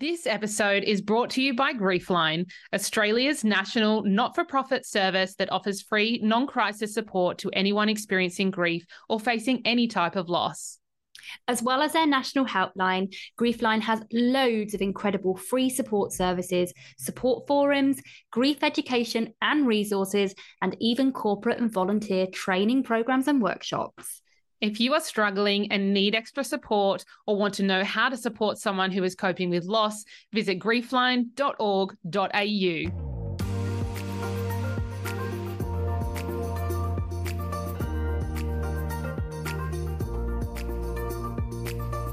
This episode is brought to you by Griefline, Australia's national not for profit service that offers free, non crisis support to anyone experiencing grief or facing any type of loss. As well as their national helpline, Griefline has loads of incredible free support services, support forums, grief education and resources, and even corporate and volunteer training programs and workshops. If you are struggling and need extra support or want to know how to support someone who is coping with loss, visit griefline.org.au.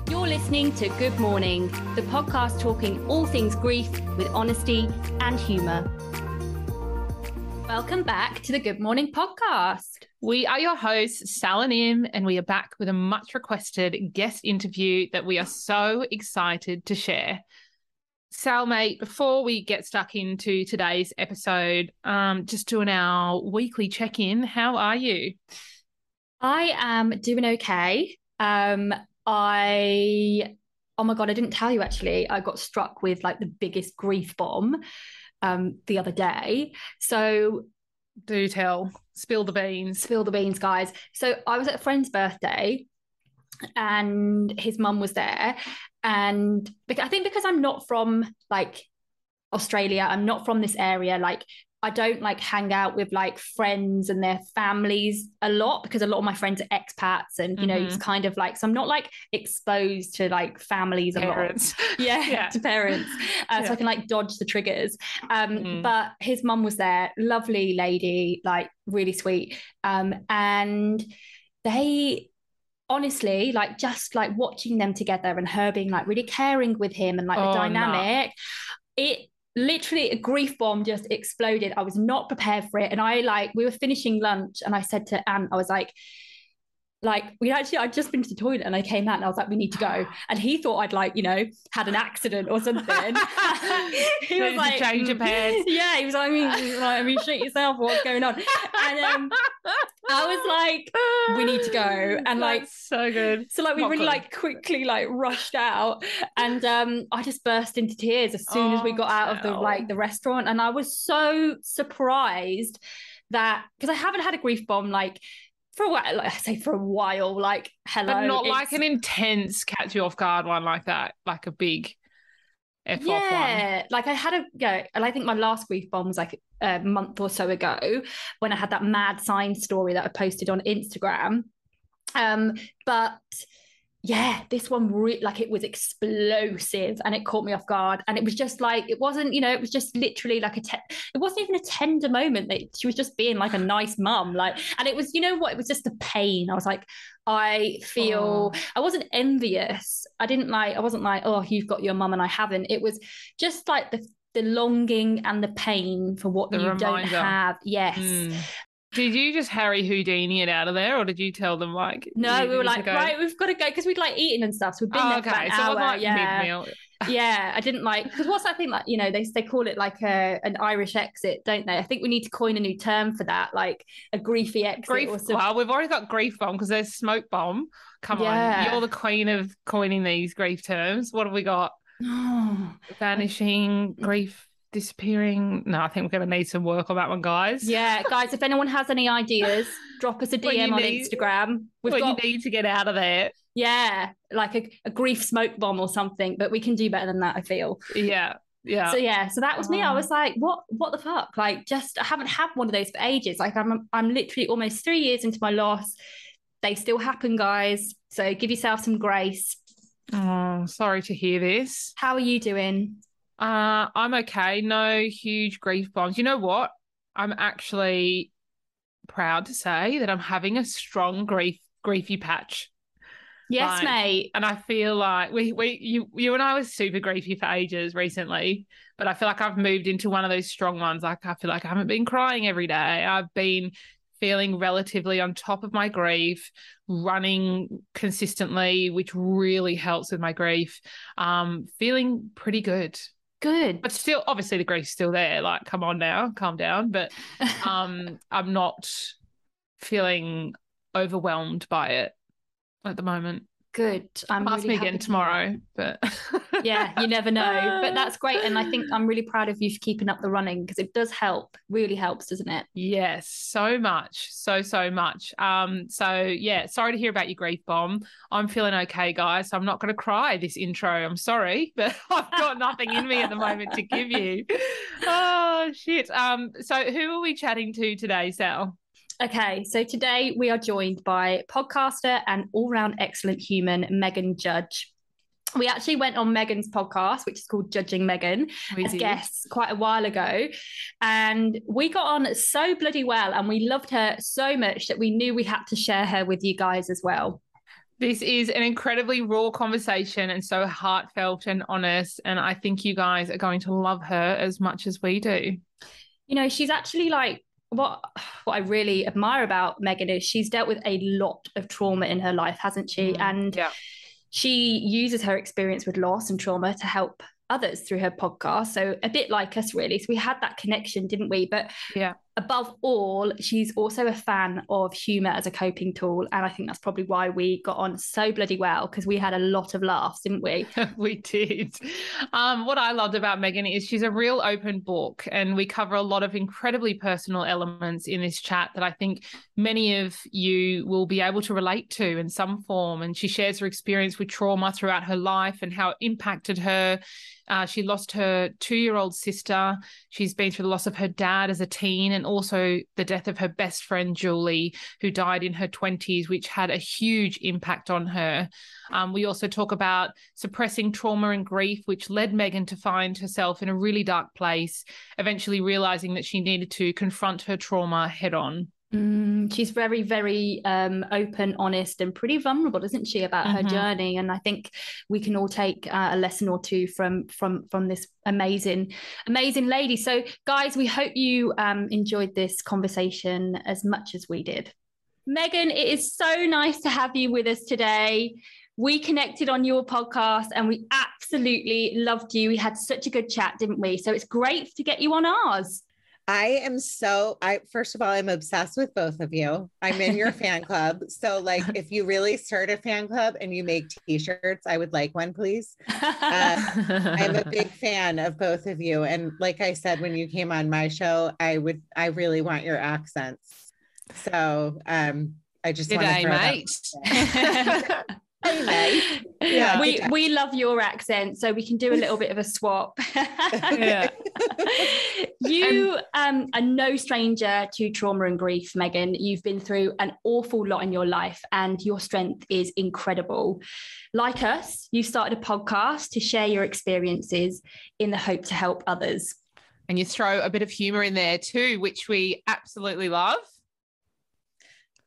You're listening to Good Mourning, the podcast talking all things grief with honesty and humour. Welcome back to the Good Mourning podcast. We are your hosts, Sal and Im, and we are back with a much requested guest interview that we are so excited to share. Sal, mate, before we get stuck into today's episode, um, just doing our weekly check in, how are you? I am doing okay. Um, I, oh my God, I didn't tell you actually, I got struck with like the biggest grief bomb um, the other day. So, do tell, spill the beans. Spill the beans, guys. So, I was at a friend's birthday and his mum was there. And I think because I'm not from like Australia, I'm not from this area, like I don't like hang out with like friends and their families a lot because a lot of my friends are expats and you know mm-hmm. it's kind of like so I'm not like exposed to like families parents. a lot. Yeah, yeah. to parents. Uh, yeah. So I can like dodge the triggers. Um, mm. But his mum was there, lovely lady, like really sweet. Um, and they honestly like just like watching them together and her being like really caring with him and like oh, the dynamic it literally a grief bomb just exploded. I was not prepared for it. And I like, we were finishing lunch and I said to Anne, I was like, like we actually I'd just been to the toilet and I came out and I was like we need to go. And he thought I'd like you know had an accident or something. He was like change of pants. Yeah he was like I mean, like, I mean shit yourself what's going on? And um, I was like we need to go. And like That's so good. so like we Not really good. like quickly like rushed out and um I just burst into tears as soon oh, as we got out of the like the restaurant. And I was so surprised that because I haven't had a grief bomb like for a while, like I say for a while, like hello. But not like an intense catch you off guard one like that, like a big F yeah, like I had a go, and I think my last grief bomb was like a month or so ago when I had that mad sign story that I posted on Instagram. Um, but yeah, this one re- like it was explosive and it caught me off guard. And it was just like it wasn't, you know, it was just literally like a te- it wasn't even a tender moment that she was just being like a nice mum. Like, and it was, you know what, it was just the pain. I was like, I feel oh. I wasn't envious. I didn't like, I wasn't like, oh, you've got your mum and I haven't. It was just like the the longing and the pain for what the you reminder. don't have. Yes. Mm. Did you just Harry Houdini it out of there, or did you tell them like? No, we were like, right, we've got to go because we'd like eating and stuff. So we've been oh, there okay. for an so hour. Like yeah, yeah, I didn't like because what's that thing like? You know, they they call it like a an Irish exit, don't they? I think we need to coin a new term for that, like a griefy exit. Grief. Well, we've already got grief bomb because there's smoke bomb. Come yeah. on, you're the queen of coining these grief terms. What have we got? Vanishing grief disappearing. No, I think we're going to need some work on that one, guys. Yeah, guys, if anyone has any ideas, drop us a DM on need, Instagram. We've what got, you need to get out of there. Yeah, like a, a, grief smoke bomb or something, but we can do better than that, I feel. Yeah. Yeah. So yeah, so that was me. I oh. was like, what what the fuck? Like just I haven't had one of those for ages. Like I'm I'm literally almost 3 years into my loss. They still happen, guys. So give yourself some grace. Oh, sorry to hear this. How are you doing? Uh, I'm okay. No huge grief bombs. You know what? I'm actually proud to say that I'm having a strong grief griefy patch. Yes, like, mate. And I feel like we we you you and I was super griefy for ages recently, but I feel like I've moved into one of those strong ones. Like I feel like I haven't been crying every day. I've been feeling relatively on top of my grief, running consistently, which really helps with my grief. Um, feeling pretty good. Good. But still, obviously, the grief's still there. Like, come on now, calm down. But um, I'm not feeling overwhelmed by it at the moment. Good. I'm ask really me again tomorrow, but yeah, you never know. But that's great, and I think I'm really proud of you for keeping up the running because it does help. Really helps, doesn't it? Yes, so much, so so much. Um, so yeah, sorry to hear about your grief bomb. I'm feeling okay, guys. So I'm not going to cry this intro. I'm sorry, but I've got nothing in me at the moment to give you. Oh shit. Um, so who are we chatting to today, Sal? Okay, so today we are joined by podcaster and all round excellent human, Megan Judge. We actually went on Megan's podcast, which is called Judging Megan, as guests quite a while ago. And we got on so bloody well and we loved her so much that we knew we had to share her with you guys as well. This is an incredibly raw conversation and so heartfelt and honest. And I think you guys are going to love her as much as we do. You know, she's actually like what what I really admire about Megan is she's dealt with a lot of trauma in her life, hasn't she? Mm, and yeah. she uses her experience with loss and trauma to help others through her podcast. So a bit like us, really. So we had that connection, didn't we? But yeah, above all, she's also a fan of humor as a coping tool. And I think that's probably why we got on so bloody well because we had a lot of laughs, didn't we? we did. Um, what I loved about Megan is she's a real open book, and we cover a lot of incredibly personal elements in this chat that I think many of you will be able to relate to in some form. And she shares her experience with trauma throughout her life and how it impacted her uh, she lost her two year old sister. She's been through the loss of her dad as a teen and also the death of her best friend, Julie, who died in her 20s, which had a huge impact on her. Um, we also talk about suppressing trauma and grief, which led Megan to find herself in a really dark place, eventually realizing that she needed to confront her trauma head on. Mm, she's very, very um, open, honest, and pretty vulnerable, isn't she, about mm-hmm. her journey? And I think we can all take uh, a lesson or two from from from this amazing, amazing lady. So, guys, we hope you um, enjoyed this conversation as much as we did. Megan, it is so nice to have you with us today. We connected on your podcast and we absolutely loved you. We had such a good chat, didn't we? So it's great to get you on ours. I am so I first of all I'm obsessed with both of you. I'm in your fan club. So like if you really start a fan club and you make t-shirts, I would like one please. Uh, I'm a big fan of both of you and like I said when you came on my show, I would I really want your accents. So um I just want to mate. yeah we we love your accent so we can do a little bit of a swap. Yeah. you um, are no stranger to trauma and grief megan. You've been through an awful lot in your life and your strength is incredible. Like us you started a podcast to share your experiences in the hope to help others. And you throw a bit of humor in there too which we absolutely love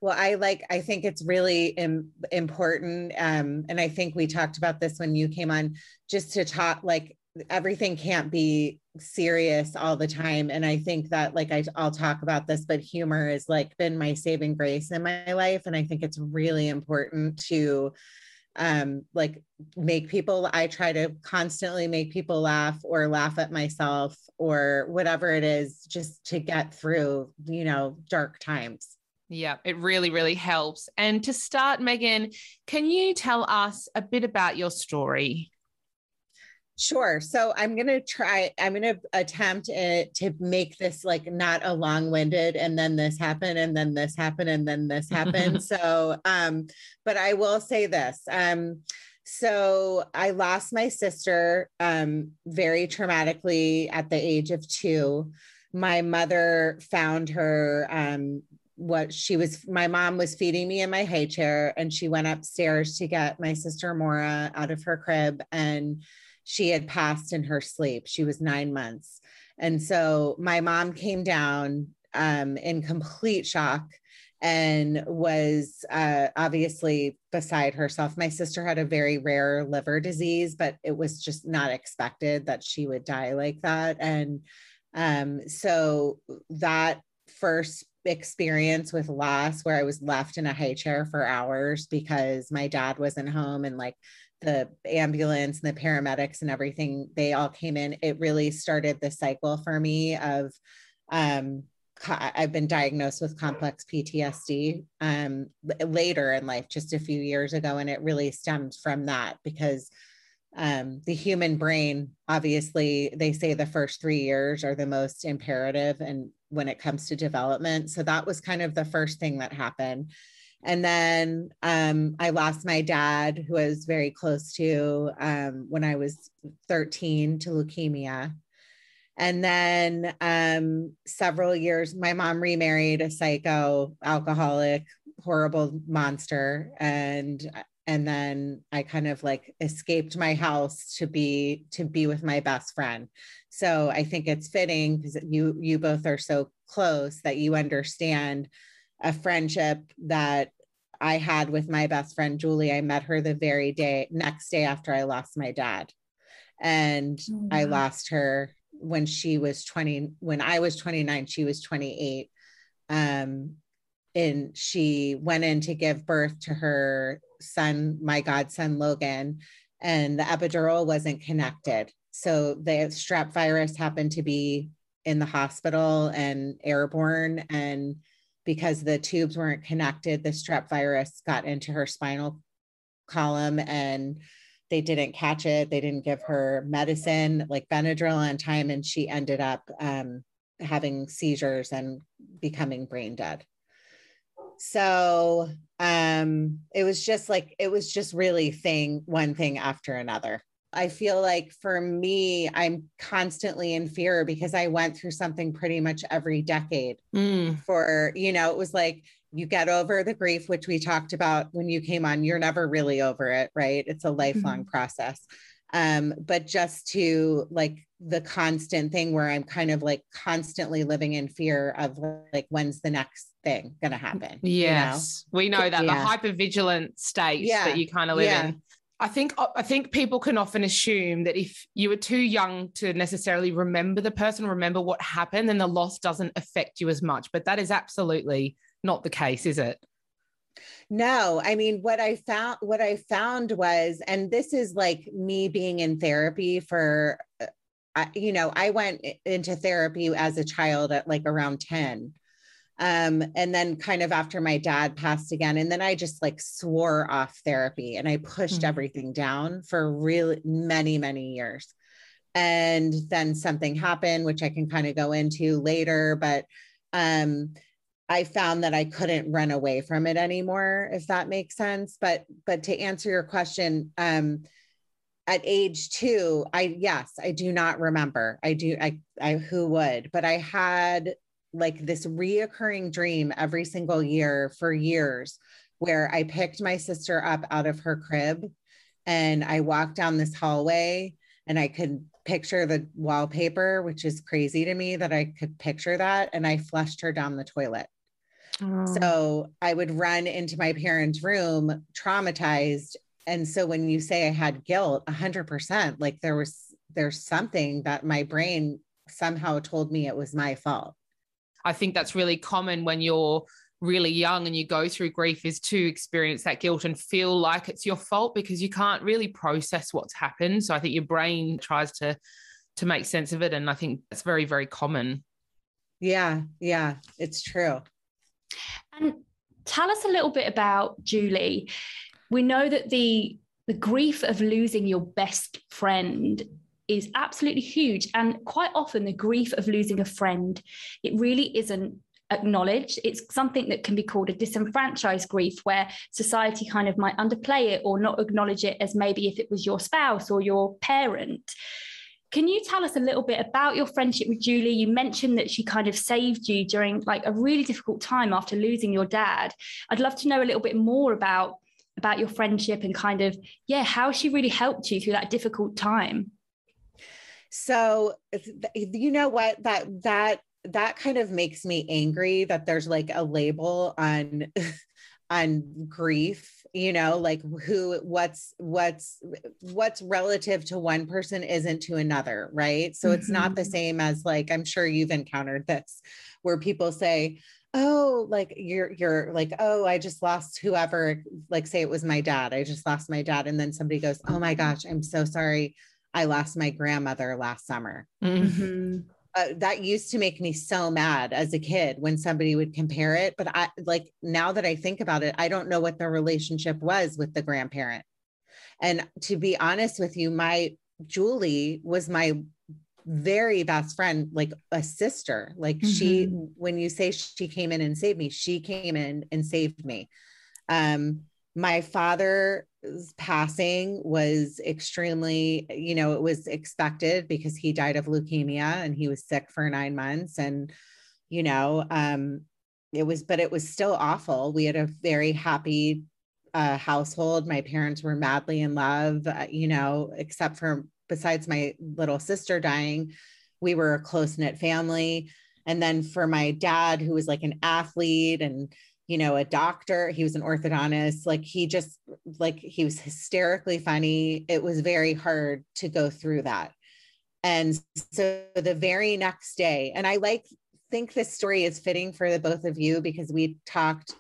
well, I like, I think it's really Im- important. Um, and I think we talked about this when you came on, just to talk like everything can't be serious all the time. And I think that, like, I, I'll talk about this, but humor has like been my saving grace in my life. And I think it's really important to, um, like make people, I try to constantly make people laugh or laugh at myself or whatever it is, just to get through, you know, dark times. Yeah, it really, really helps. And to start, Megan, can you tell us a bit about your story? Sure. So I'm going to try, I'm going to attempt it to make this like not a long winded and then this happened and then this happened and then this happened. so, um, but I will say this. Um, so I lost my sister um, very traumatically at the age of two. My mother found her um, what she was my mom was feeding me in my high chair and she went upstairs to get my sister Mora out of her crib and she had passed in her sleep. She was 9 months. And so my mom came down um, in complete shock and was uh, obviously beside herself. My sister had a very rare liver disease, but it was just not expected that she would die like that. And um, so that first experience with loss where I was left in a high chair for hours because my dad wasn't home and like the ambulance and the paramedics and everything, they all came in. It really started the cycle for me of um, I've been diagnosed with complex PTSD um, later in life, just a few years ago, and it really stemmed from that because um, the human brain, obviously, they say the first three years are the most imperative, and when it comes to development, so that was kind of the first thing that happened. And then um, I lost my dad, who I was very close to um, when I was 13 to leukemia. And then um, several years, my mom remarried a psycho, alcoholic, horrible monster. And and then I kind of like escaped my house to be to be with my best friend. So I think it's fitting because you you both are so close that you understand a friendship that I had with my best friend Julie. I met her the very day next day after I lost my dad. And oh, I lost her when she was 20 when i was 29 she was 28 um and she went in to give birth to her son my godson logan and the epidural wasn't connected so the strep virus happened to be in the hospital and airborne and because the tubes weren't connected the strep virus got into her spinal column and they didn't catch it. They didn't give her medicine like Benadryl on time, and she ended up um, having seizures and becoming brain dead. So um, it was just like it was just really thing one thing after another. I feel like for me, I'm constantly in fear because I went through something pretty much every decade. Mm. For you know, it was like you get over the grief, which we talked about when you came on. You're never really over it, right? It's a lifelong mm-hmm. process. Um, but just to like the constant thing where I'm kind of like constantly living in fear of like when's the next thing going to happen. Yes, you know? we know that yeah. the hyper vigilant state yeah. that you kind of live yeah. in. I think I think people can often assume that if you were too young to necessarily remember the person, remember what happened, then the loss doesn't affect you as much. But that is absolutely not the case, is it? No, I mean what I found what I found was and this is like me being in therapy for uh, you know, I went into therapy as a child at like around 10. Um, and then kind of after my dad passed again and then I just like swore off therapy and I pushed mm-hmm. everything down for really many many years. And then something happened which I can kind of go into later but um I found that I couldn't run away from it anymore, if that makes sense. But but to answer your question, um, at age two, I yes, I do not remember. I do I I who would, but I had like this reoccurring dream every single year for years where I picked my sister up out of her crib and I walked down this hallway and I could picture the wallpaper, which is crazy to me that I could picture that. And I flushed her down the toilet. Oh. So I would run into my parents' room traumatized. And so when you say I had guilt, 100%, like there was, there's something that my brain somehow told me it was my fault. I think that's really common when you're really young and you go through grief is to experience that guilt and feel like it's your fault because you can't really process what's happened. So I think your brain tries to to make sense of it. And I think that's very, very common. Yeah, yeah, it's true. And tell us a little bit about Julie. We know that the the grief of losing your best friend is absolutely huge. And quite often the grief of losing a friend it really isn't acknowledged. It's something that can be called a disenfranchised grief where society kind of might underplay it or not acknowledge it as maybe if it was your spouse or your parent can you tell us a little bit about your friendship with Julie? You mentioned that she kind of saved you during like a really difficult time after losing your dad. I'd love to know a little bit more about about your friendship and kind of yeah, how she really helped you through that difficult time. So, you know what that that that kind of makes me angry that there's like a label on on grief you know like who what's what's what's relative to one person isn't to another right so mm-hmm. it's not the mm-hmm. same as like i'm sure you've encountered this where people say oh like you're you're like oh i just lost whoever like say it was my dad i just lost my dad and then somebody goes oh my gosh i'm so sorry i lost my grandmother last summer mm-hmm. Uh, that used to make me so mad as a kid when somebody would compare it. But I like now that I think about it, I don't know what the relationship was with the grandparent. And to be honest with you, my Julie was my very best friend, like a sister. Like mm-hmm. she, when you say she came in and saved me, she came in and saved me. Um, my father's passing was extremely, you know, it was expected because he died of leukemia and he was sick for nine months. And, you know, um, it was, but it was still awful. We had a very happy uh, household. My parents were madly in love, uh, you know, except for besides my little sister dying, we were a close knit family. And then for my dad, who was like an athlete and, you know, a doctor, he was an orthodontist, like he just, like, he was hysterically funny. It was very hard to go through that. And so the very next day, and I like, think this story is fitting for the both of you because we talked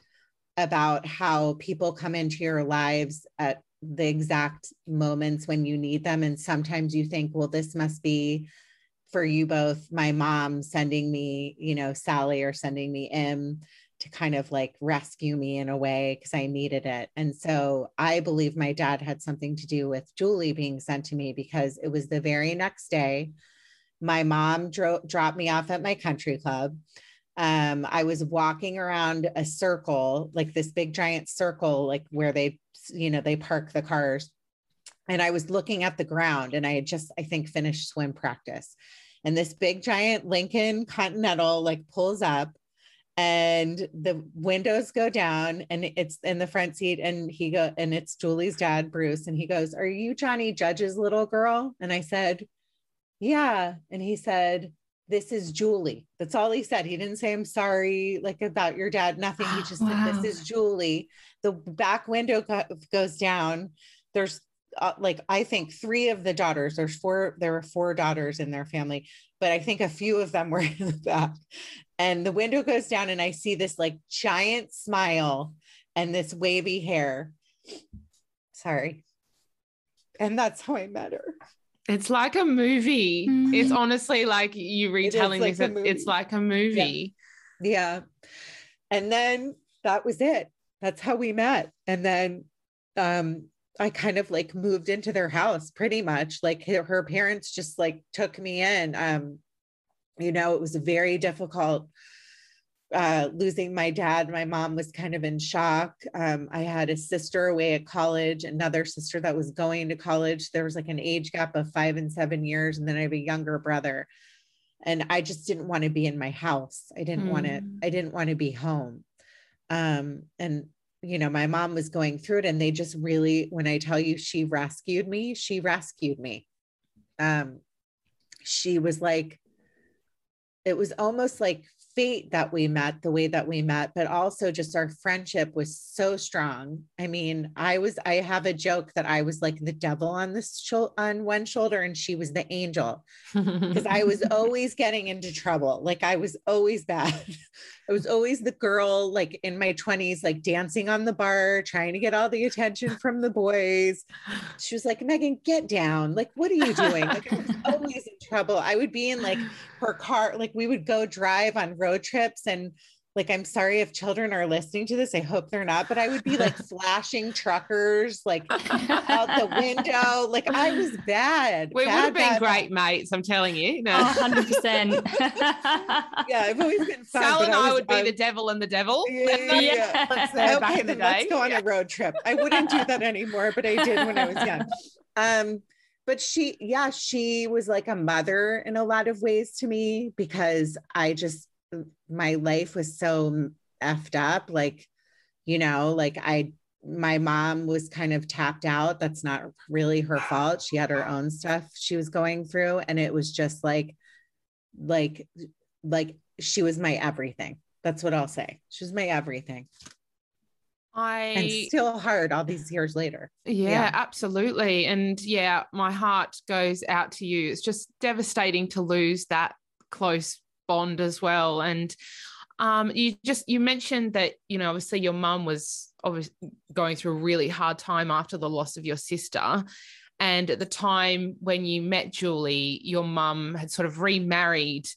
about how people come into your lives at the exact moments when you need them. And sometimes you think, well, this must be for you both, my mom sending me, you know, Sally or sending me Im to kind of like rescue me in a way because I needed it. And so I believe my dad had something to do with Julie being sent to me because it was the very next day. My mom dro- dropped me off at my country club um, I was walking around a circle, like this big giant circle, like where they, you know, they park the cars. And I was looking at the ground and I had just, I think, finished swim practice. And this big giant Lincoln Continental like pulls up and the windows go down and it's in the front seat and he go and it's Julie's dad Bruce and he goes are you Johnny Judge's little girl and I said yeah and he said this is Julie. That's all he said. He didn't say, I'm sorry, like about your dad, nothing. He just wow. said, This is Julie. The back window go- goes down. There's uh, like, I think three of the daughters, there's four, there were four daughters in their family, but I think a few of them were in the back. And the window goes down, and I see this like giant smile and this wavy hair. Sorry. And that's how I met her. It's like a movie. Mm-hmm. It's honestly like you retelling like this. It's like a movie. Yeah. yeah. And then that was it. That's how we met. And then um I kind of like moved into their house pretty much. Like her, her parents just like took me in. Um, you know, it was very difficult uh, losing my dad, my mom was kind of in shock. Um, I had a sister away at college, another sister that was going to college. There was like an age gap of five and seven years. And then I have a younger brother. And I just didn't want to be in my house. I didn't mm. want to, I didn't want to be home. Um, and, you know, my mom was going through it and they just really, when I tell you she rescued me, she rescued me. Um, she was like, it was almost like fate that we met the way that we met, but also just our friendship was so strong. I mean, I was, I have a joke that I was like the devil on this sho- on one shoulder and she was the angel because I was always getting into trouble. Like I was always bad. I was always the girl like in my 20s, like dancing on the bar, trying to get all the attention from the boys. She was like, Megan, get down. Like, what are you doing? Like, I was always in trouble. I would be in like her car, like, we would go drive on road trips. And like i'm sorry if children are listening to this. I hope they're not but i would be like flashing truckers like out the window. Like i was bad we bad, would have been bad, great bad. mates i'm telling you no oh, 100% yeah i've always been fun, sal and i, was, I would be the devil and the devil. Yeah, yeah, yeah. Let's, uh, okay, then let's go on a road trip. I wouldn't do that anymore but i did when i was young. Um but she yeah she was like a mother in a lot of ways to me because i just my life was so effed up like you know like i my mom was kind of tapped out that's not really her fault she had her own stuff she was going through and it was just like like like she was my everything that's what i'll say she was my everything I and still hard all these years later. Yeah, yeah, absolutely. And yeah, my heart goes out to you. It's just devastating to lose that close bond as well. And um, you just you mentioned that you know obviously your mum was obviously going through a really hard time after the loss of your sister, And at the time when you met Julie, your mum had sort of remarried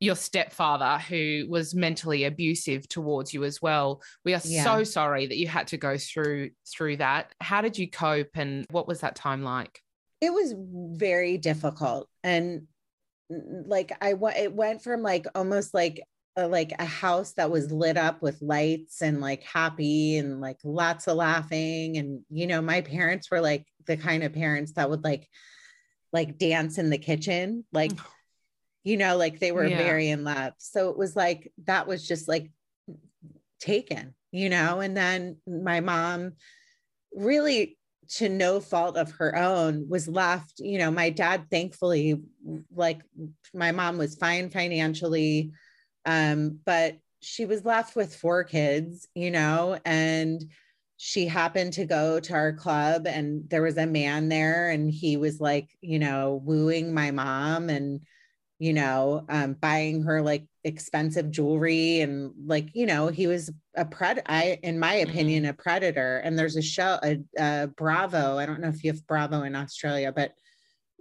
your stepfather who was mentally abusive towards you as well. We are yeah. so sorry that you had to go through through that. How did you cope and what was that time like? It was very difficult and like I went it went from like almost like a, like a house that was lit up with lights and like happy and like lots of laughing and you know my parents were like the kind of parents that would like like dance in the kitchen like you know like they were yeah. very in love so it was like that was just like taken you know and then my mom really to no fault of her own was left you know my dad thankfully like my mom was fine financially um but she was left with four kids you know and she happened to go to our club and there was a man there and he was like you know wooing my mom and you know um, buying her like expensive jewelry and like you know he was a pred i in my opinion mm-hmm. a predator and there's a show a, a, bravo i don't know if you have bravo in australia but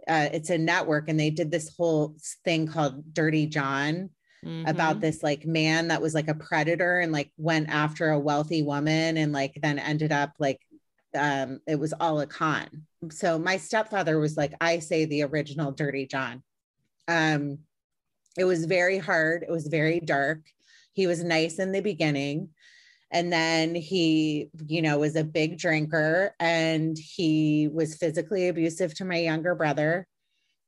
uh, it's a network and they did this whole thing called dirty john mm-hmm. about this like man that was like a predator and like went after a wealthy woman and like then ended up like um it was all a con so my stepfather was like i say the original dirty john um it was very hard. It was very dark. He was nice in the beginning. And then he, you know, was a big drinker and he was physically abusive to my younger brother.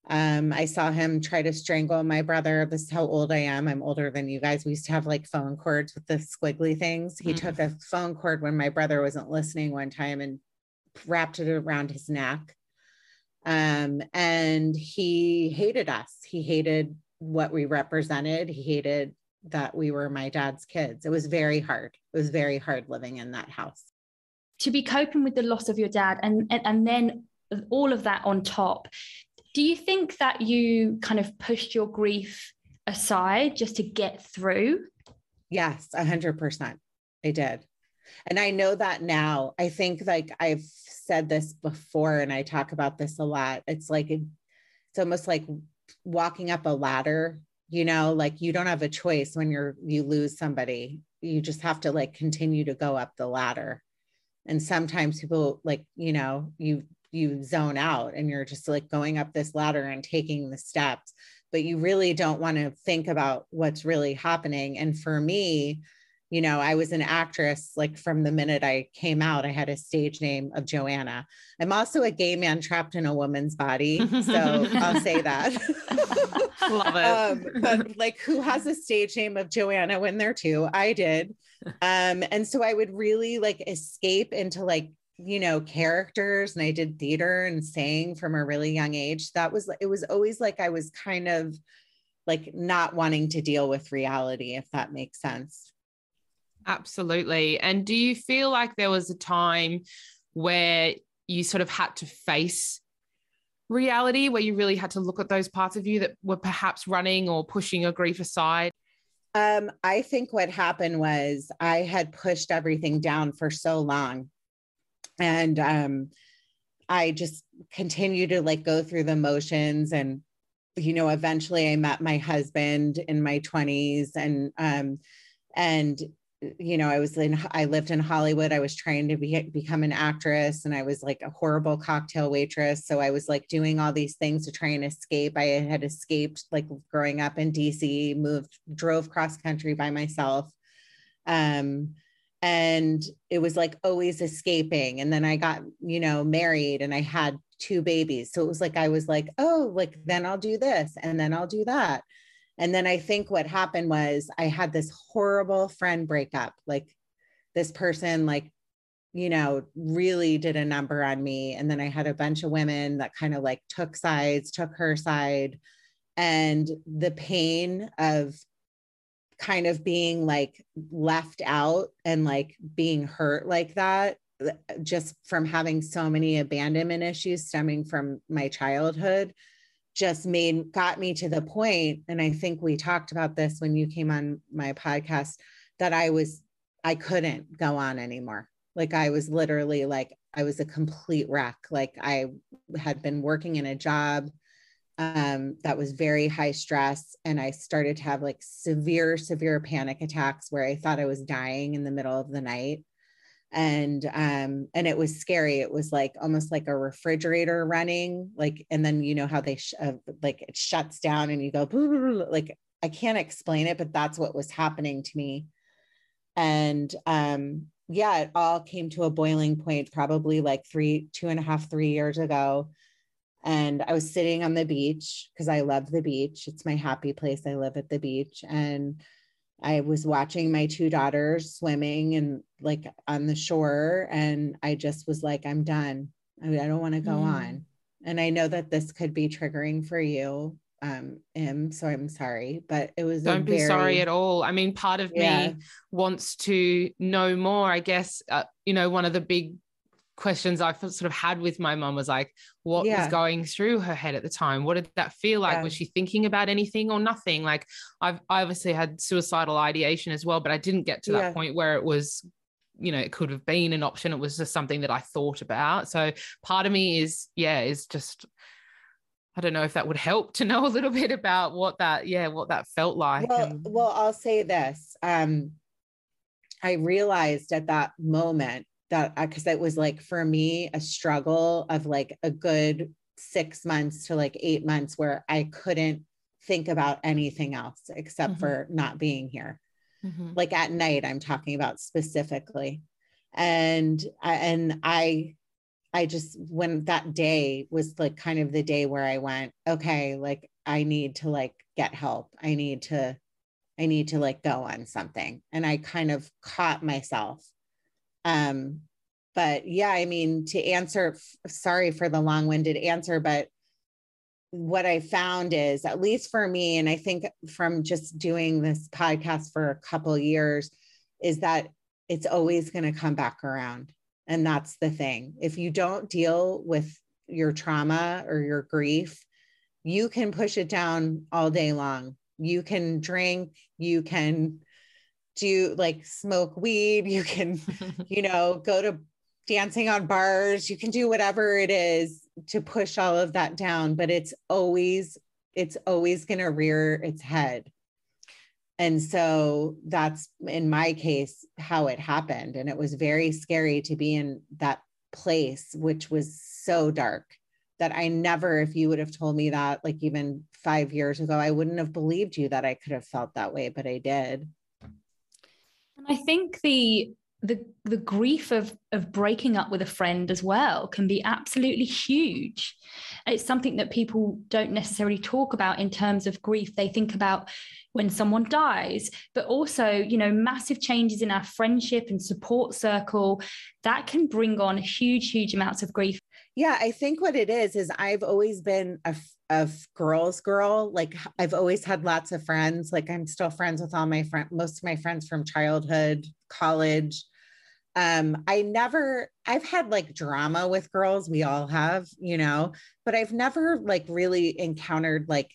Um, I saw him try to strangle my brother. This is how old I am. I'm older than you guys. We used to have like phone cords with the squiggly things. He mm-hmm. took a phone cord when my brother wasn't listening one time and wrapped it around his neck. Um, and he hated us. He hated what we represented. He hated that we were my dad's kids. It was very hard. It was very hard living in that house. To be coping with the loss of your dad and, and, and then all of that on top, do you think that you kind of pushed your grief aside just to get through? Yes, a hundred percent. I did. And I know that now. I think like I've said this before and I talk about this a lot. It's like it's almost like walking up a ladder you know like you don't have a choice when you're you lose somebody. You just have to like continue to go up the ladder. And sometimes people like you know you you zone out and you're just like going up this ladder and taking the steps. But you really don't want to think about what's really happening. And for me you know, I was an actress like from the minute I came out, I had a stage name of Joanna. I'm also a gay man trapped in a woman's body. So I'll say that. Love it. Um, but like, who has a stage name of Joanna when they're two? I did. Um, and so I would really like escape into like, you know, characters and I did theater and sang from a really young age. That was, it was always like I was kind of like not wanting to deal with reality, if that makes sense. Absolutely. And do you feel like there was a time where you sort of had to face reality, where you really had to look at those parts of you that were perhaps running or pushing your grief aside? Um, I think what happened was I had pushed everything down for so long. And um, I just continued to like go through the motions and you know eventually i met my husband in my 20s and um and you know, I was in, I lived in Hollywood. I was trying to be, become an actress and I was like a horrible cocktail waitress. So I was like doing all these things to try and escape. I had escaped like growing up in DC, moved, drove cross country by myself. Um, and it was like always escaping. And then I got, you know, married and I had two babies. So it was like, I was like, oh, like then I'll do this and then I'll do that. And then I think what happened was I had this horrible friend breakup. Like this person, like, you know, really did a number on me. And then I had a bunch of women that kind of like took sides, took her side. And the pain of kind of being like left out and like being hurt like that just from having so many abandonment issues stemming from my childhood just made got me to the point and i think we talked about this when you came on my podcast that i was i couldn't go on anymore Like I was literally like, I was a complete wreck. Like I had been working in a job um, that was very high stress. And I started to have like severe, severe panic attacks where I thought I was dying in the middle of the night. And um, and it was scary. It was like almost like a refrigerator running, like, and then you know how they sh- uh, like it shuts down and you go like I can't explain it, but that's what was happening to me. And um, yeah, it all came to a boiling point probably like three, two and a half, three years ago and I was sitting on the beach because I love the beach. It's my happy place. I live at the beach. And I was watching my two daughters swimming and like on the shore. And I just was like, I'm done. I, mean, I don't want to go mm. on. And I know that this could be triggering for you, um, Im. So I'm sorry, but it was. Don't be very... sorry at all. I mean, part of yeah. me wants to know more. I guess, uh, you know, one of the big questions I sort of had with my mom was like, what yeah. was going through her head at the time? What did that feel like? Yeah. Was she thinking about anything or nothing? Like I've I obviously had suicidal ideation as well, but I didn't get to that yeah. point where it was, you know, it could have been an option. It was just something that I thought about. So part of me is, yeah, is just I don't know if that would help to know a little bit about what that, yeah, what that felt like. Well, and- well, I'll say this. Um, I realized at that moment that because uh, it was like for me a struggle of like a good six months to like eight months where I couldn't think about anything else except mm-hmm. for not being here. Mm-hmm. Like at night, I'm talking about specifically. And and I I just when that day was like kind of the day where I went, okay, like I need to like get help. I need to I need to like go on something. And I kind of caught myself um, but yeah, I mean, to answer, sorry for the long winded answer, but what I found is, at least for me, and I think from just doing this podcast for a couple years, is that it's always going to come back around. And that's the thing. If you don't deal with your trauma or your grief, you can push it down all day long. You can drink, you can do like smoke weed? You can you know go to dancing on bars. You can do whatever it is to push all of that down but it's always it's always going to rear its head. And so that's in my case how it happened. And it was very scary to be in that place which was so dark that I never, if you would have told me that, like even five years ago, I wouldn't have believed you that I could have felt that way, but I did. And I think the the the grief of of breaking up with a friend as well can be absolutely huge. It's something that people don't necessarily talk about in terms of grief. They think about when someone dies but also you know massive changes in our friendship and support circle that can bring on huge huge amounts of grief yeah i think what it is is i've always been a a girls girl like i've always had lots of friends like i'm still friends with all my friends most of my friends from childhood college. Um i never i've had like drama with girls we all have you know but i've never like really encountered like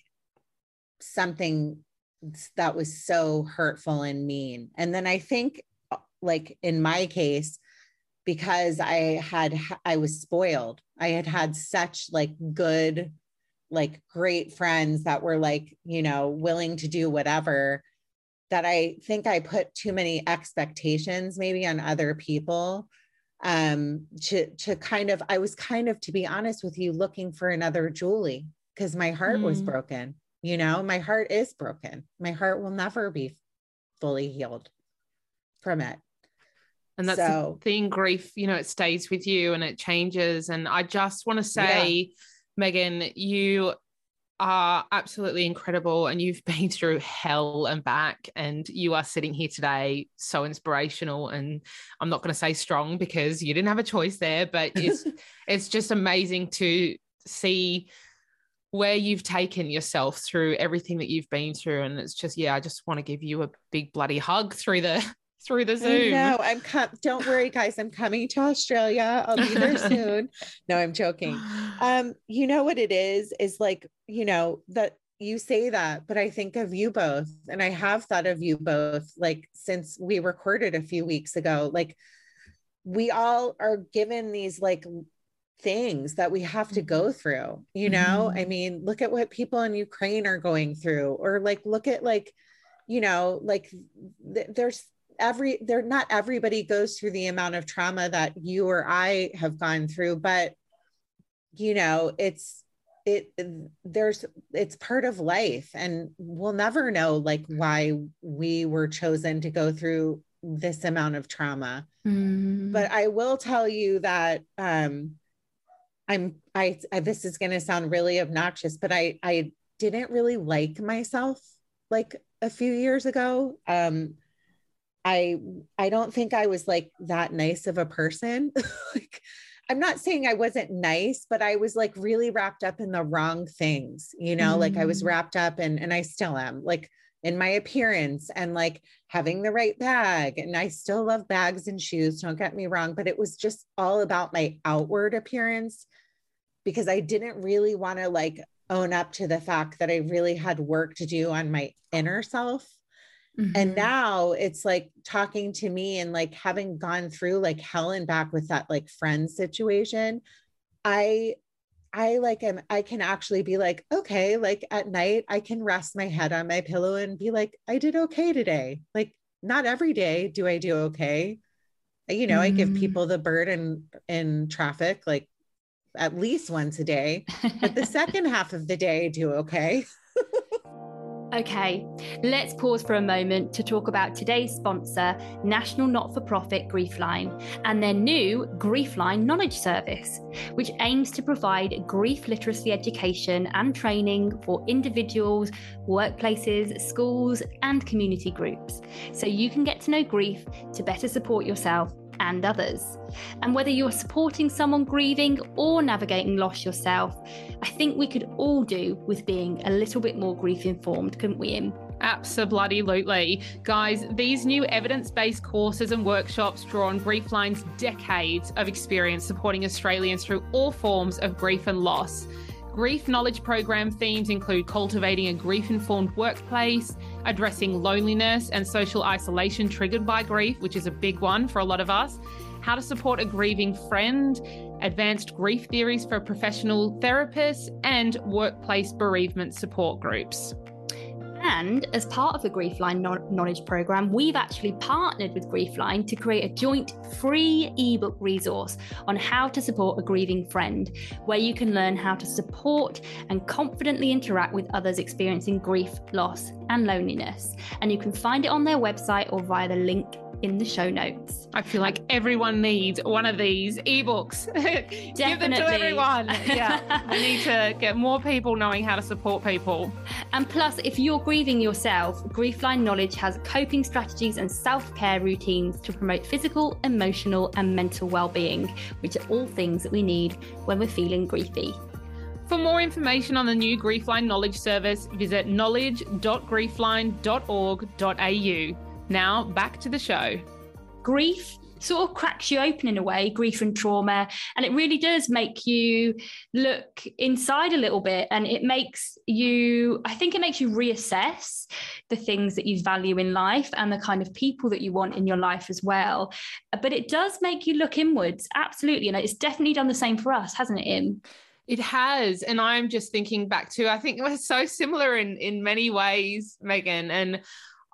something that was so hurtful and mean. And then i think uh, like in my case because i had i was spoiled. I had had such like good like great friends that were like you know willing to do whatever that I think I put too many expectations maybe on other people um to to kind of I was kind of to be honest with you looking for another Julie because my heart mm. was broken you know? My heart is broken. My heart will never be fully healed from it and that's so, the thing grief you know it stays with you and it changes. And I just want to say yeah. Megan you are absolutely incredible and you've been through hell and back and you are sitting here today so inspirational. And I'm not going to say strong because you didn't have a choice there but it's it's just amazing to see where you've taken yourself through everything that you've been through. And it's just yeah I just want to give you a big bloody hug through the through the Zoom. No, I'm com- don't worry, guys. I'm coming to Australia. I'll be there soon. No, I'm joking. Um, you know what it is? Is like, you know, that you say that, but I think of you both, and I have thought of you both like since we recorded a few weeks ago. Like we all are given these like things that we have to go mm-hmm. through you know mm-hmm. i mean look at what people in ukraine are going through or like look at like you know like th- there's every there not everybody goes through the amount of trauma that you or i have gone through but you know it's it there's it's part of life and we'll never know like why we were chosen to go through this amount of trauma mm. but i will tell you that um i'm I, I this is going to sound really obnoxious but i i didn't really like myself like a few years ago um i i don't think i was like that nice of a person like I'm not saying I wasn't nice, but I was like really wrapped up in the wrong things, you know, mm. like I was mm. wrapped up and and I still am like in my appearance and like having the right bag. And I still love bags and shoes, don't get me wrong, but it was just all about my outward appearance because I didn't really want to like own up to the fact that I really had work to do on my inner self. Mm-hmm. And now it's like talking to me and like having gone through like hell and back with that like friend situation. I I like am I can actually be like, okay, like at night I can rest my head on my pillow and be like, I did okay today. Like not every day do I do okay. You know, mm-hmm. I give mm-hmm. people the bird in in traffic like at least once a day. But the second half of the day I do okay. Okay, let's pause for a moment to talk about today's sponsor, National Not for Profit Griefline, and their new Griefline Knowledge Service, which aims to provide grief literacy education and training for individuals, workplaces, schools, and community groups, so you can get to know grief to better support yourself and others. And whether you're supporting someone grieving or navigating loss yourself, I think we could all do with being a little bit more grief informed, couldn't we, Im? Absolutely. Guys, these new evidence based courses and workshops draw on Griefline's decades of experience supporting Australians through all forms of grief and loss. Grief knowledge program themes include cultivating a grief informed workplace, addressing loneliness and social isolation triggered by grief, which is a big one for a lot of us, how to support a grieving friend, advanced grief theories for professional therapists, and workplace bereavement support groups. And as part of the Griefline Knowledge Programme, we've actually partnered with Griefline to create a joint free ebook resource on how to support a grieving friend, where you can learn how to support and confidently interact with others experiencing grief, loss, and loneliness. And you can find it on their website or via the link in the show notes. I feel like everyone needs one of these ebooks. Give them to everyone. Yeah. we need to get more people knowing how to support people. And plus, if you're grieving yourself, Griefline Knowledge has coping strategies and self care routines to promote physical, emotional, and mental well being, which are all things that we need when we're feeling griefy. For more information on the new Griefline Knowledge Service, visit knowledge.griefline.org.au. Now, back to the show. Grief sort of cracks you open in a way, grief and trauma. And it really does make you look inside a little bit. And it makes you, I think it makes you reassess the things that you value in life and the kind of people that you want in your life as well. But it does make you look inwards, absolutely. And it's definitely done the same for us, hasn't it, Im? It has. And I'm just thinking back to, I think we're so similar in, in many ways, Meghan. And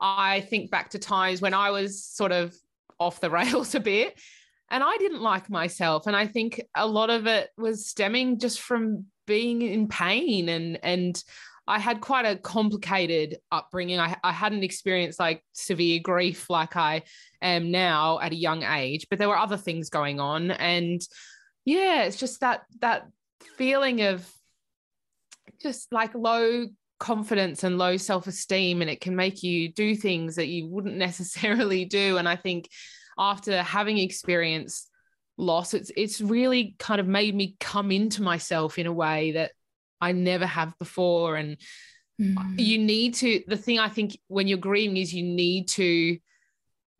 I think back to times when I was sort of off the rails a bit and I didn't like myself. And I think a lot of it was stemming just from being in pain and, and, I had quite a complicated upbringing. I, I hadn't experienced like severe grief like I am now at a young age, but there were other things going on. And yeah, it's just that that feeling of just like low confidence and low self-esteem and it can make you do things that you wouldn't necessarily do and i think after having experienced loss it's it's really kind of made me come into myself in a way that i never have before and mm. you need to the thing i think when you're grieving is you need to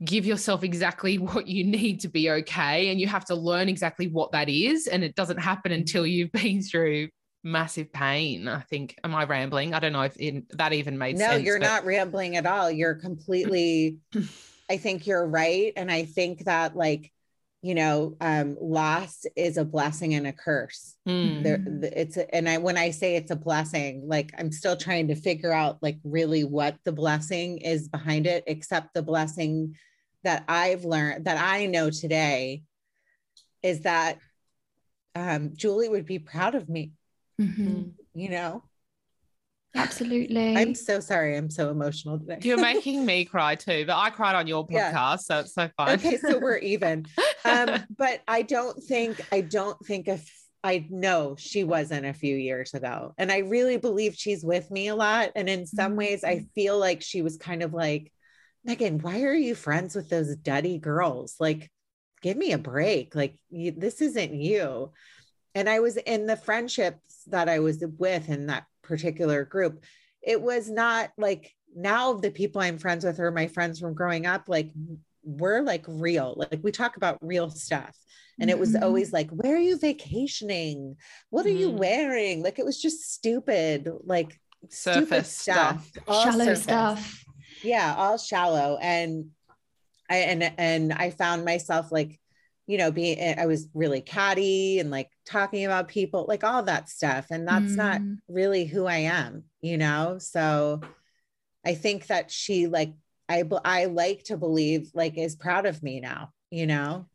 give yourself exactly what you need to be okay and you have to learn exactly what that is and it doesn't happen mm. until you've been through massive pain. I think. Am I rambling? I don't know if in, that even made no, sense. No, you're but... not rambling at all. You're completely. I think you're right, and I think that like you know um loss is a blessing and a curse mm. there it's a, and i when i say it's a blessing like i'm still trying to figure out like really what the blessing is behind it except the blessing that i've learned that i know today is that um julie would be proud of me mm-hmm. you know Absolutely. I'm so sorry. I'm so emotional today. You're making me cry too, but I cried on your podcast, yeah. so it's so fun. Okay, so we're even. Um, but I don't think I don't think if I know she wasn't a few years ago. And I really believe she's with me a lot. And in some ways, I mm-hmm. feel like she was kind of like, Meghan, why are you friends with those duddy girls? Like, give me a break. Like, you, this isn't you. And I was in the friendships that I was with in that particular group, it was not like now the people I'm friends with are my friends from growing up, like we're like real. Like we talk about real stuff. And it was mm-hmm. always like, where are you vacationing? What are you wearing? Like it was just stupid, like surface stuff. stuff. Shallow surface. stuff. Yeah, all shallow. And I and and I found myself like you know, being, eh, I was really catty and like talking about people, like all that stuff. And that's mm. not really who I am, you know? So I think that she, like, I, I like to believe, like, is proud of me now, you know?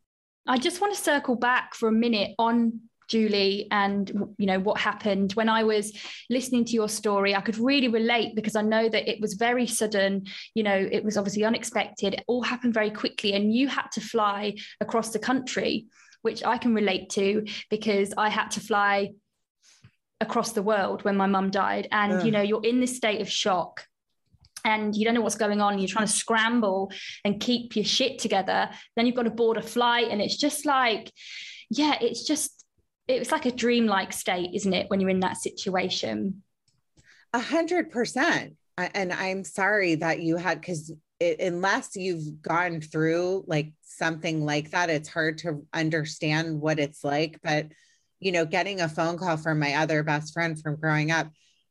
I just want to circle back for a minute on Julie and you know what happened. When I was listening to your story I could really relate because I know that it was very sudden you know it was obviously unexpected. It all happened very quickly and you had to fly across the country which I can relate to because I had to fly across the world when my mum died. And yeah. you know you're in this state of shock and you don't know what's going on. You're trying to scramble and keep your shit together. Then you've got to board a flight and it's just like yeah it's just it's like a dreamlike state, isn't it, when you're in that situation? A hundred percent. And I'm sorry that you had because unless you've gone through like something like that, it's hard to understand what it's like. But you know, getting a phone call from my other best friend from growing up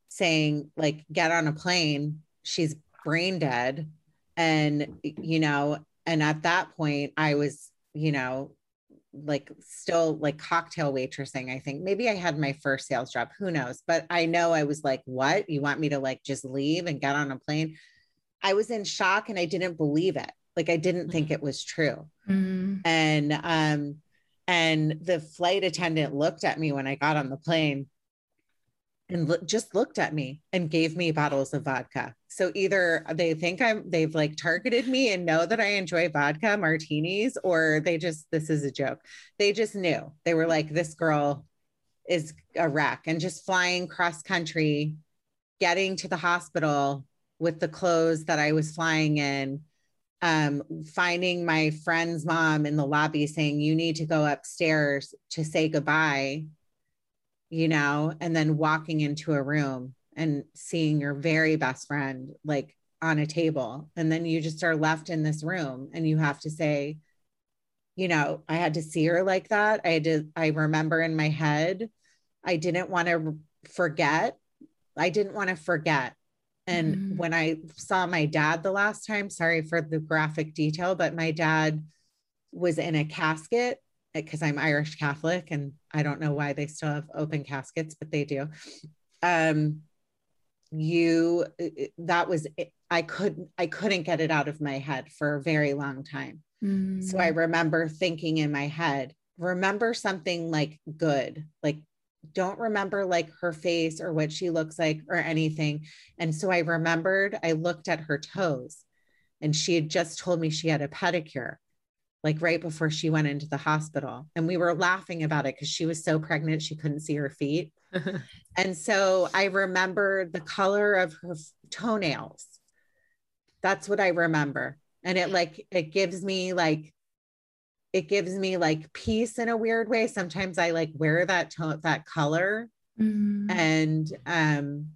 saying, like, get on a plane, she's brain dead. And, you know, and at that point, I was, you know, like still like cocktail waitressing i think. Maybe i had my first sales job who knows? But i know i was like what? You want me to like just leave and get on a plane? I was in shock and i didn't believe it. Like i didn't think it was true. Mm-hmm. and um and the flight attendant looked at me when i got on the plane and just looked at me and gave me bottles of vodka. So either they think I'm they've like targeted me and know that I enjoy vodka martinis or they just this is a joke. They just knew. They were like this girl is a wreck and just flying cross country getting to the hospital with the clothes that I was flying in um, finding my friend's mom in the lobby saying you need to go upstairs to say goodbye you know, and then walking into a room and seeing your very best friend like on a table. And then you just are left in this room and you have to say, you know, I had to see her like that. I did, I remember in my head, I didn't want to forget. I didn't want to forget. And mm-hmm. when I saw my dad the last time, sorry for the graphic detail, but my dad was in a casket because I'm Irish Catholic and I don't know why they still have open caskets, but they do. Um, you that was I couldn't I couldn't get it out of my head for a very long time. Mm. So I mm. remember thinking in my head, remember something like good, like don't remember like her face or what she looks like or anything. And so I remembered I looked at her toes and she had just told me she had a pedicure like right before she went into the hospital. And we were laughing about it because she was so pregnant, she couldn't see her feet. and so I remember the color of her toenails. That's what I remember. And it like, it gives me like, it gives me like peace in a weird way. Sometimes I like wear that tone, that color. Mm-hmm. And um,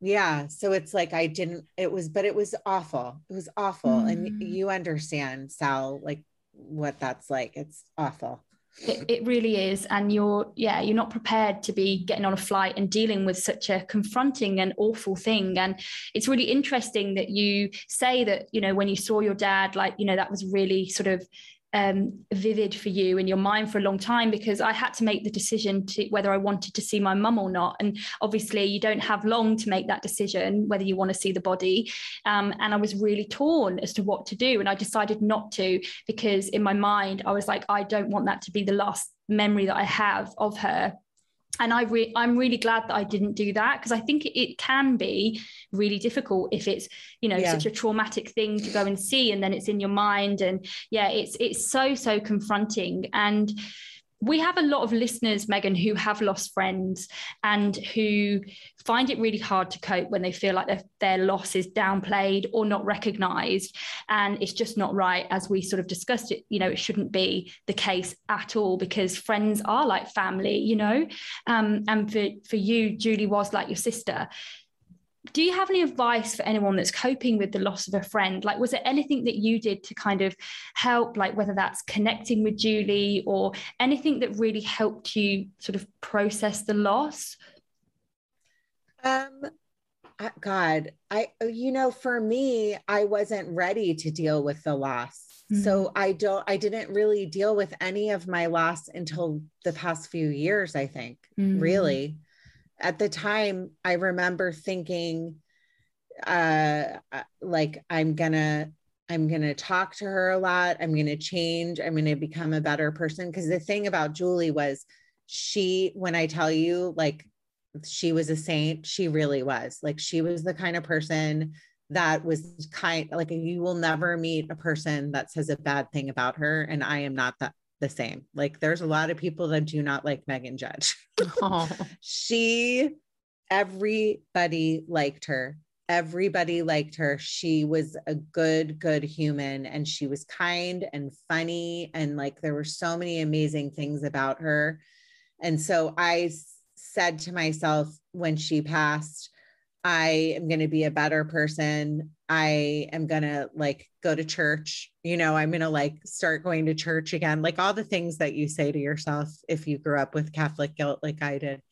yeah so it's like i didn't it was but it was awful it was awful mm. and you understand sal like what that's like. It's awful. It, it, really is and you're yeah you're not prepared to be getting on a flight and dealing with such a confronting and awful thing and it's really interesting that you say that you know when you saw your dad like you know that was really sort of um, vivid for you in your mind for a long time because I had to make the decision to whether I wanted to see my mum or not. And obviously, you don't have long to make that decision whether you want to see the body. Um, and I was really torn as to what to do. And I decided not to because in my mind, I was like, I don't want that to be the last memory that I have of her and I re- I'm really glad that I didn't do that because I think it can be really difficult if it's you know yeah. such a traumatic thing to go and see and then it's in your mind and yeah it's it's so so confronting and we have a lot of listeners, Meghan, who have lost friends and who find it really hard to cope when they feel like their, loss is downplayed or not recognized. And it's just not right. As we sort of discussed it, you know, it shouldn't be the case at all because friends are like family, you know. Um, and for, for you, Julie was like your sister do you have any advice for anyone that's coping with the loss of a friend like was there anything that you did to kind of help like whether that's connecting with julie or anything that really helped you sort of process the loss um god i you know for me i wasn't ready to deal with the loss mm-hmm. so i don't i didn't really deal with any of my loss until the past few years i think mm-hmm. really at the time i remember thinking uh, uh like i'm gonna i'm gonna talk to her a lot. I'm gonna change. I'm gonna become a better person. Because the thing about julie was she when i tell you like she was a saint she really was. Like she was the kind of person that was kind like you will never meet a person that says a bad thing about her and i am not that the same. Like there's a lot of people that do not like Meghan Judge. oh. She, everybody liked her. Everybody liked her. She was a good, good human and she was kind and funny. And like there were so many amazing things about her. And so I said to myself when she passed, I am going to be a better person. I am going to like go to church. You know, I'm going to like start going to church again, like all the things that you say to yourself if you grew up with Catholic guilt like I did.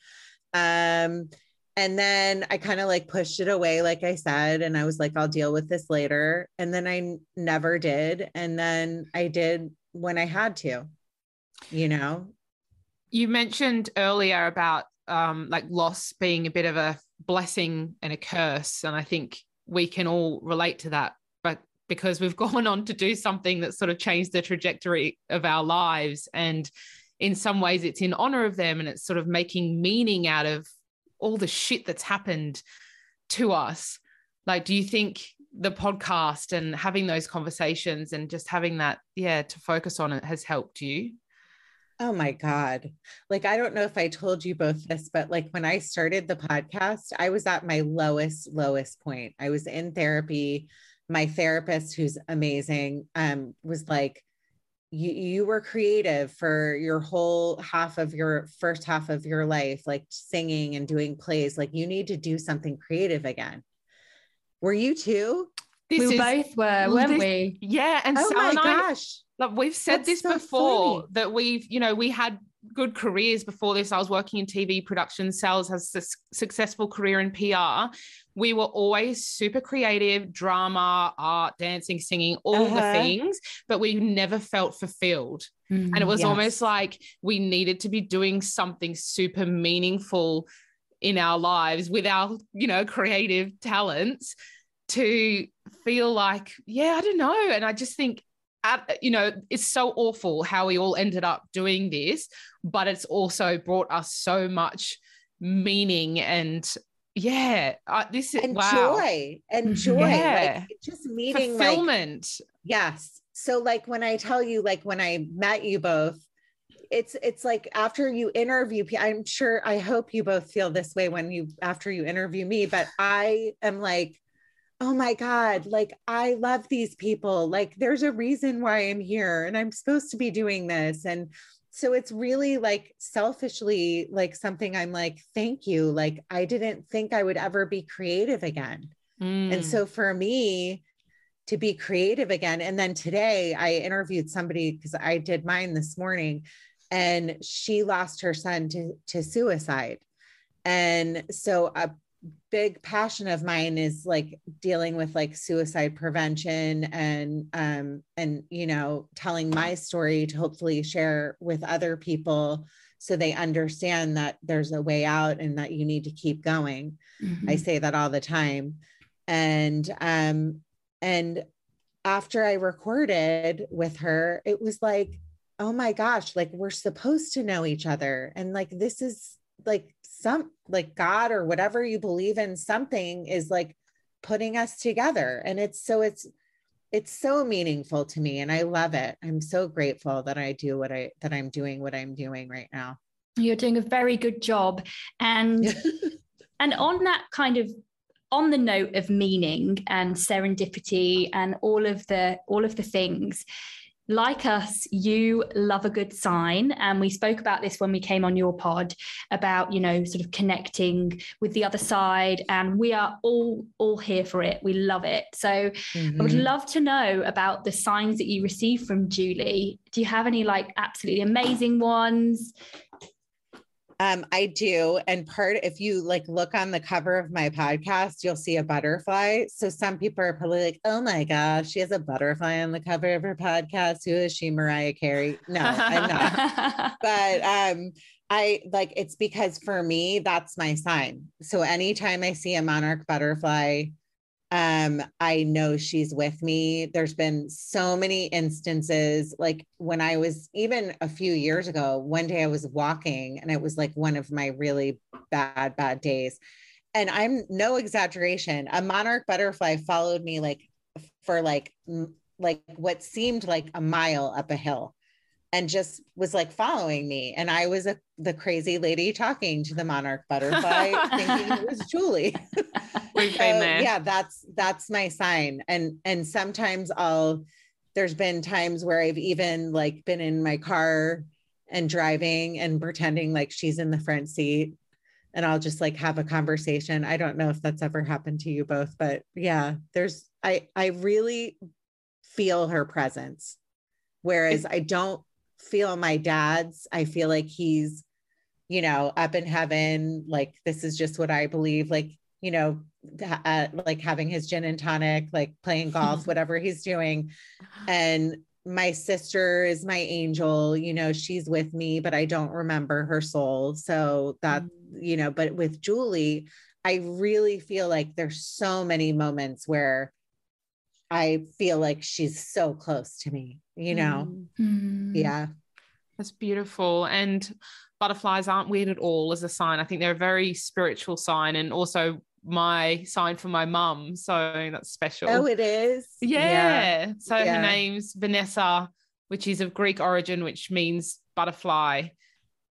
Um and then I kind of like pushed it away like I said and I was like I'll deal with this later and then I n- never did and then I did when I had to. You know. You mentioned earlier about um like loss being a bit of a blessing and a curse. And I think we can all relate to that. But because we've gone on to do something that sort of changed the trajectory of our lives. And in some ways, it's in honor of them and it's sort of making meaning out of all the shit that's happened to us. Like, do you think the podcast and having those conversations and just having that, yeah, to focus on it has helped you? Oh my God. Like, I don't know if I told you both this, but like when I started the podcast, I was at my lowest, lowest point. I was in therapy. My therapist, who's amazing, um, was like, you, you were creative for your whole half of your first half of your life, like singing and doing plays. Like, you need to do something creative again. Were you too? This we is, both were, weren't this, we? Yeah. And oh my gosh. Like we've said That's this so before funny. that we've, you know, we had good careers before this. I was working in TV production, sales has a successful career in PR. We were always super creative, drama, art, dancing, singing, all uh-huh. the things, but we never felt fulfilled. Mm, and it was yes. almost like we needed to be doing something super meaningful in our lives with our, you know, creative talents to feel like, yeah, I don't know. And I just think at, you know, it's so awful how we all ended up doing this, but it's also brought us so much meaning and yeah, uh, this is and wow. joy and joy, yeah. like just meeting fulfillment. Like, yes. So like when I tell you, like when I met you both, it's it's like after you interview i'm sure i hope you both feel this way when you after you interview me but i am like oh my God, like I love these people. Like there's a reason why I'm here and I'm supposed to be doing this. And so it's really like selfishly like something I'm like, thank you. Like I didn't think I would ever be creative again. Mm. And so for me, to be creative again. And then today I interviewed somebody because I did mine this morning and she lost her son to, to suicide. And so uh, big passion of mine is like dealing with like suicide prevention and um and you know telling my story to hopefully share with other people so they understand that there's a way out and that you need to keep going. Mm-hmm. i say that all the time. And um and after i recorded with her it was like oh my gosh like we're supposed to know each other. And like this is like some like God or whatever you believe in, something is like putting us together. And it's so it's it's so meaningful to me and I love it. I'm so grateful that I do what I that I'm doing what I'm doing right now. You're doing a very good job. And and on that kind of on the note of meaning and serendipity and all of the all of the things like us, you love a good sign. And we spoke about this when we came on your pod about, you know, sort of connecting with the other side. And we are all all here for it. We love it. So mm-hmm. I would mm-hmm. love to know about the signs that you receive from Julie. Do you have any like absolutely amazing ones? Um, I do. And part, if you like look on the cover of my podcast, you'll see a butterfly. So some people are probably like, oh my gosh, she has a butterfly on the cover of her podcast. Who is she, Mariah Carey? No, I'm not. but um, I like it's because for me, that's my sign. So anytime I see a monarch butterfly, um i know she's with me. There's been so many instances like when i was even a few years ago one day i was walking and it was like one of my really bad bad days. And i'm no exaggeration a monarch butterfly followed me like for like like what seemed like a mile up a hill and just was like following me and i was a, the crazy lady talking to the monarch butterfly thinking it was julie so. Yeah, that's that's my sign. And and sometimes I'll there's been times where I've even like been in my car and driving and pretending like she's in the front seat and I'll just like have a conversation. I don't know if that's ever happened to you both, but yeah, there's I I really feel her presence. Whereas I don't feel my dad's. I feel like he's you know up in heaven like this is just what I believe like you know uh, like having his gin and tonic, like playing golf, whatever he's doing. And my sister is my angel, you know, she's with me, but I don't remember her soul. So that, mm. you know, but with Julie, I really feel like there's so many moments where I feel like she's so close to me, you know? Mm. Yeah. That's beautiful. And butterflies aren't weird at all as a sign. I think they're a very spiritual sign. And also, my sign for my mum. So that's special. Oh, it is? Yeah. yeah. So yeah. her name's Vanessa, which is of Greek origin, which means butterfly.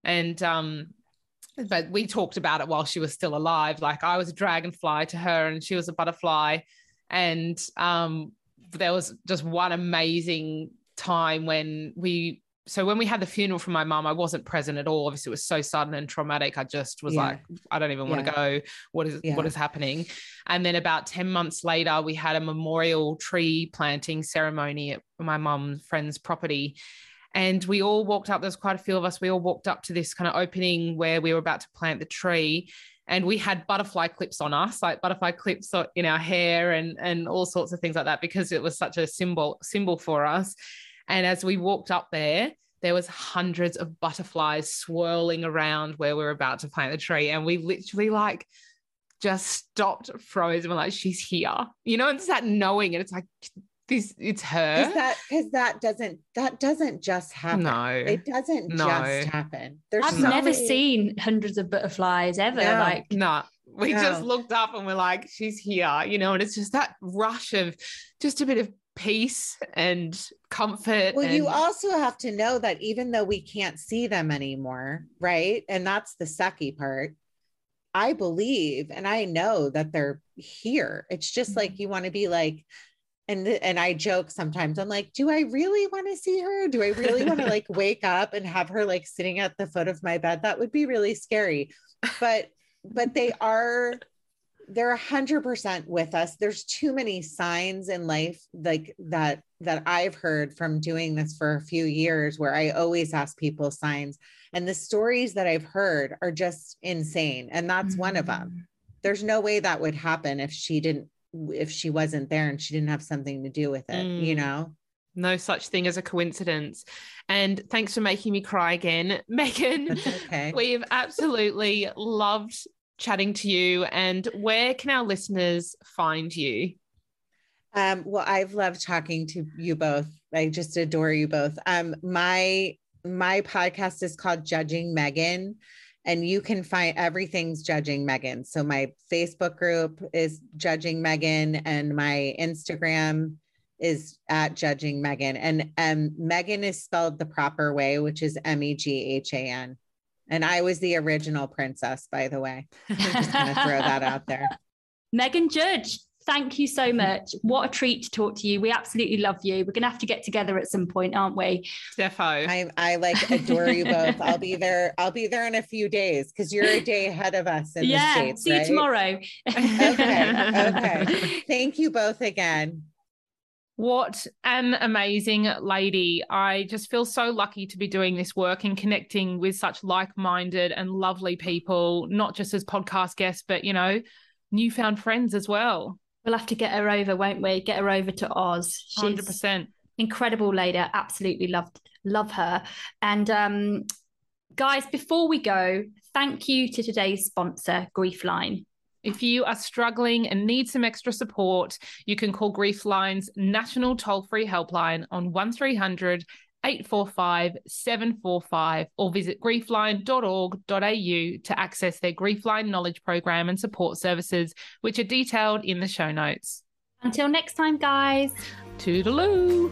And um, but we talked about it while she was still alive. Like I was a dragonfly to her and she was a butterfly. And um, there was just one amazing time when we so when we had the funeral for my mom, I wasn't present at all. Obviously, it was so sudden and traumatic. I just was yeah. like, I don't even want to go. What is yeah. what is happening? And then about 10 months later, we had a memorial tree planting ceremony at my mom's friend's property. And we all walked up, there's quite a few of us, we all walked up to this kind of opening where we were about to plant the tree. And we had butterfly clips on us, like butterfly clips in our hair and, and all sorts of things like that, because it was such a symbol symbol for us. And as we walked up there, there was hundreds of butterflies swirling around where we are about to plant the tree. And we literally like just stopped, froze, and we're like, she's here. You know, and it's that knowing, and it's like this it's her. Is that because that doesn't that doesn't just happen. No, it doesn't no. just happen. There's I've so never many... seen hundreds of butterflies ever. No. Like no. We no. just looked up and we're like, she's here, you know, and it's just that rush of just a bit of peace and comfort. Well, and- you also have to know that even though we can't see them anymore, right? And that's the sucky part. I believe and I know that they're here. It's just like mm. you want to be like, and and I joke sometimes. I'm like, do I really want to see her? Do I really want to like wake up and have her like sitting at the foot of my bed? That would be really scary. But but they are they're a hundred percent with us. There's too many signs in life like that that I've heard from doing this for a few years where I always ask people signs. And the stories that I've heard are just insane. And that's mm-hmm. one of them. there's no way that would happen if she didn't if she wasn't there and she didn't have something to do with it, mm. you know? No such thing as a coincidence. And thanks for making me cry again, Meghan. okay. We've absolutely loved chatting to you. And where can our listeners find you? Um, well, I've loved talking to you both. I just adore you both. Um, my my podcast is called Judging Meghan, and you can find everything's Judging Meghan. So my Facebook group is Judging Meghan, and my Instagram is at Judging Meghan. And um, Meghan is spelled the proper way, which is M E G H A N. And I was the original princess, by the way. I'm just gonna throw that out there. Meghan Judge, thank you so much. What a treat to talk to you. We absolutely love you. We're gonna have to get together at some point, aren't we? Defo. I I like adore you both. I'll be there. I'll be there in a few days because you're a day ahead of us in yeah, the States. See right? you tomorrow. okay. Okay. Thank you both again. What an amazing lady. I just feel so lucky to be doing this work and connecting with such like minded and lovely people, not just as podcast guests, but, you know, newfound friends as well. We'll have to get her over, won't we? Get her over to Oz. She's 100%. Incredible lady. I absolutely loved, love her. And um, guys, before we go, thank you to today's sponsor, Griefline. If you are struggling and need some extra support, you can call Griefline's national toll free helpline on 1300 845 745 or visit griefline.org.au to access their Griefline knowledge program and support services, which are detailed in the show notes. Until next time, guys. Toodaloo.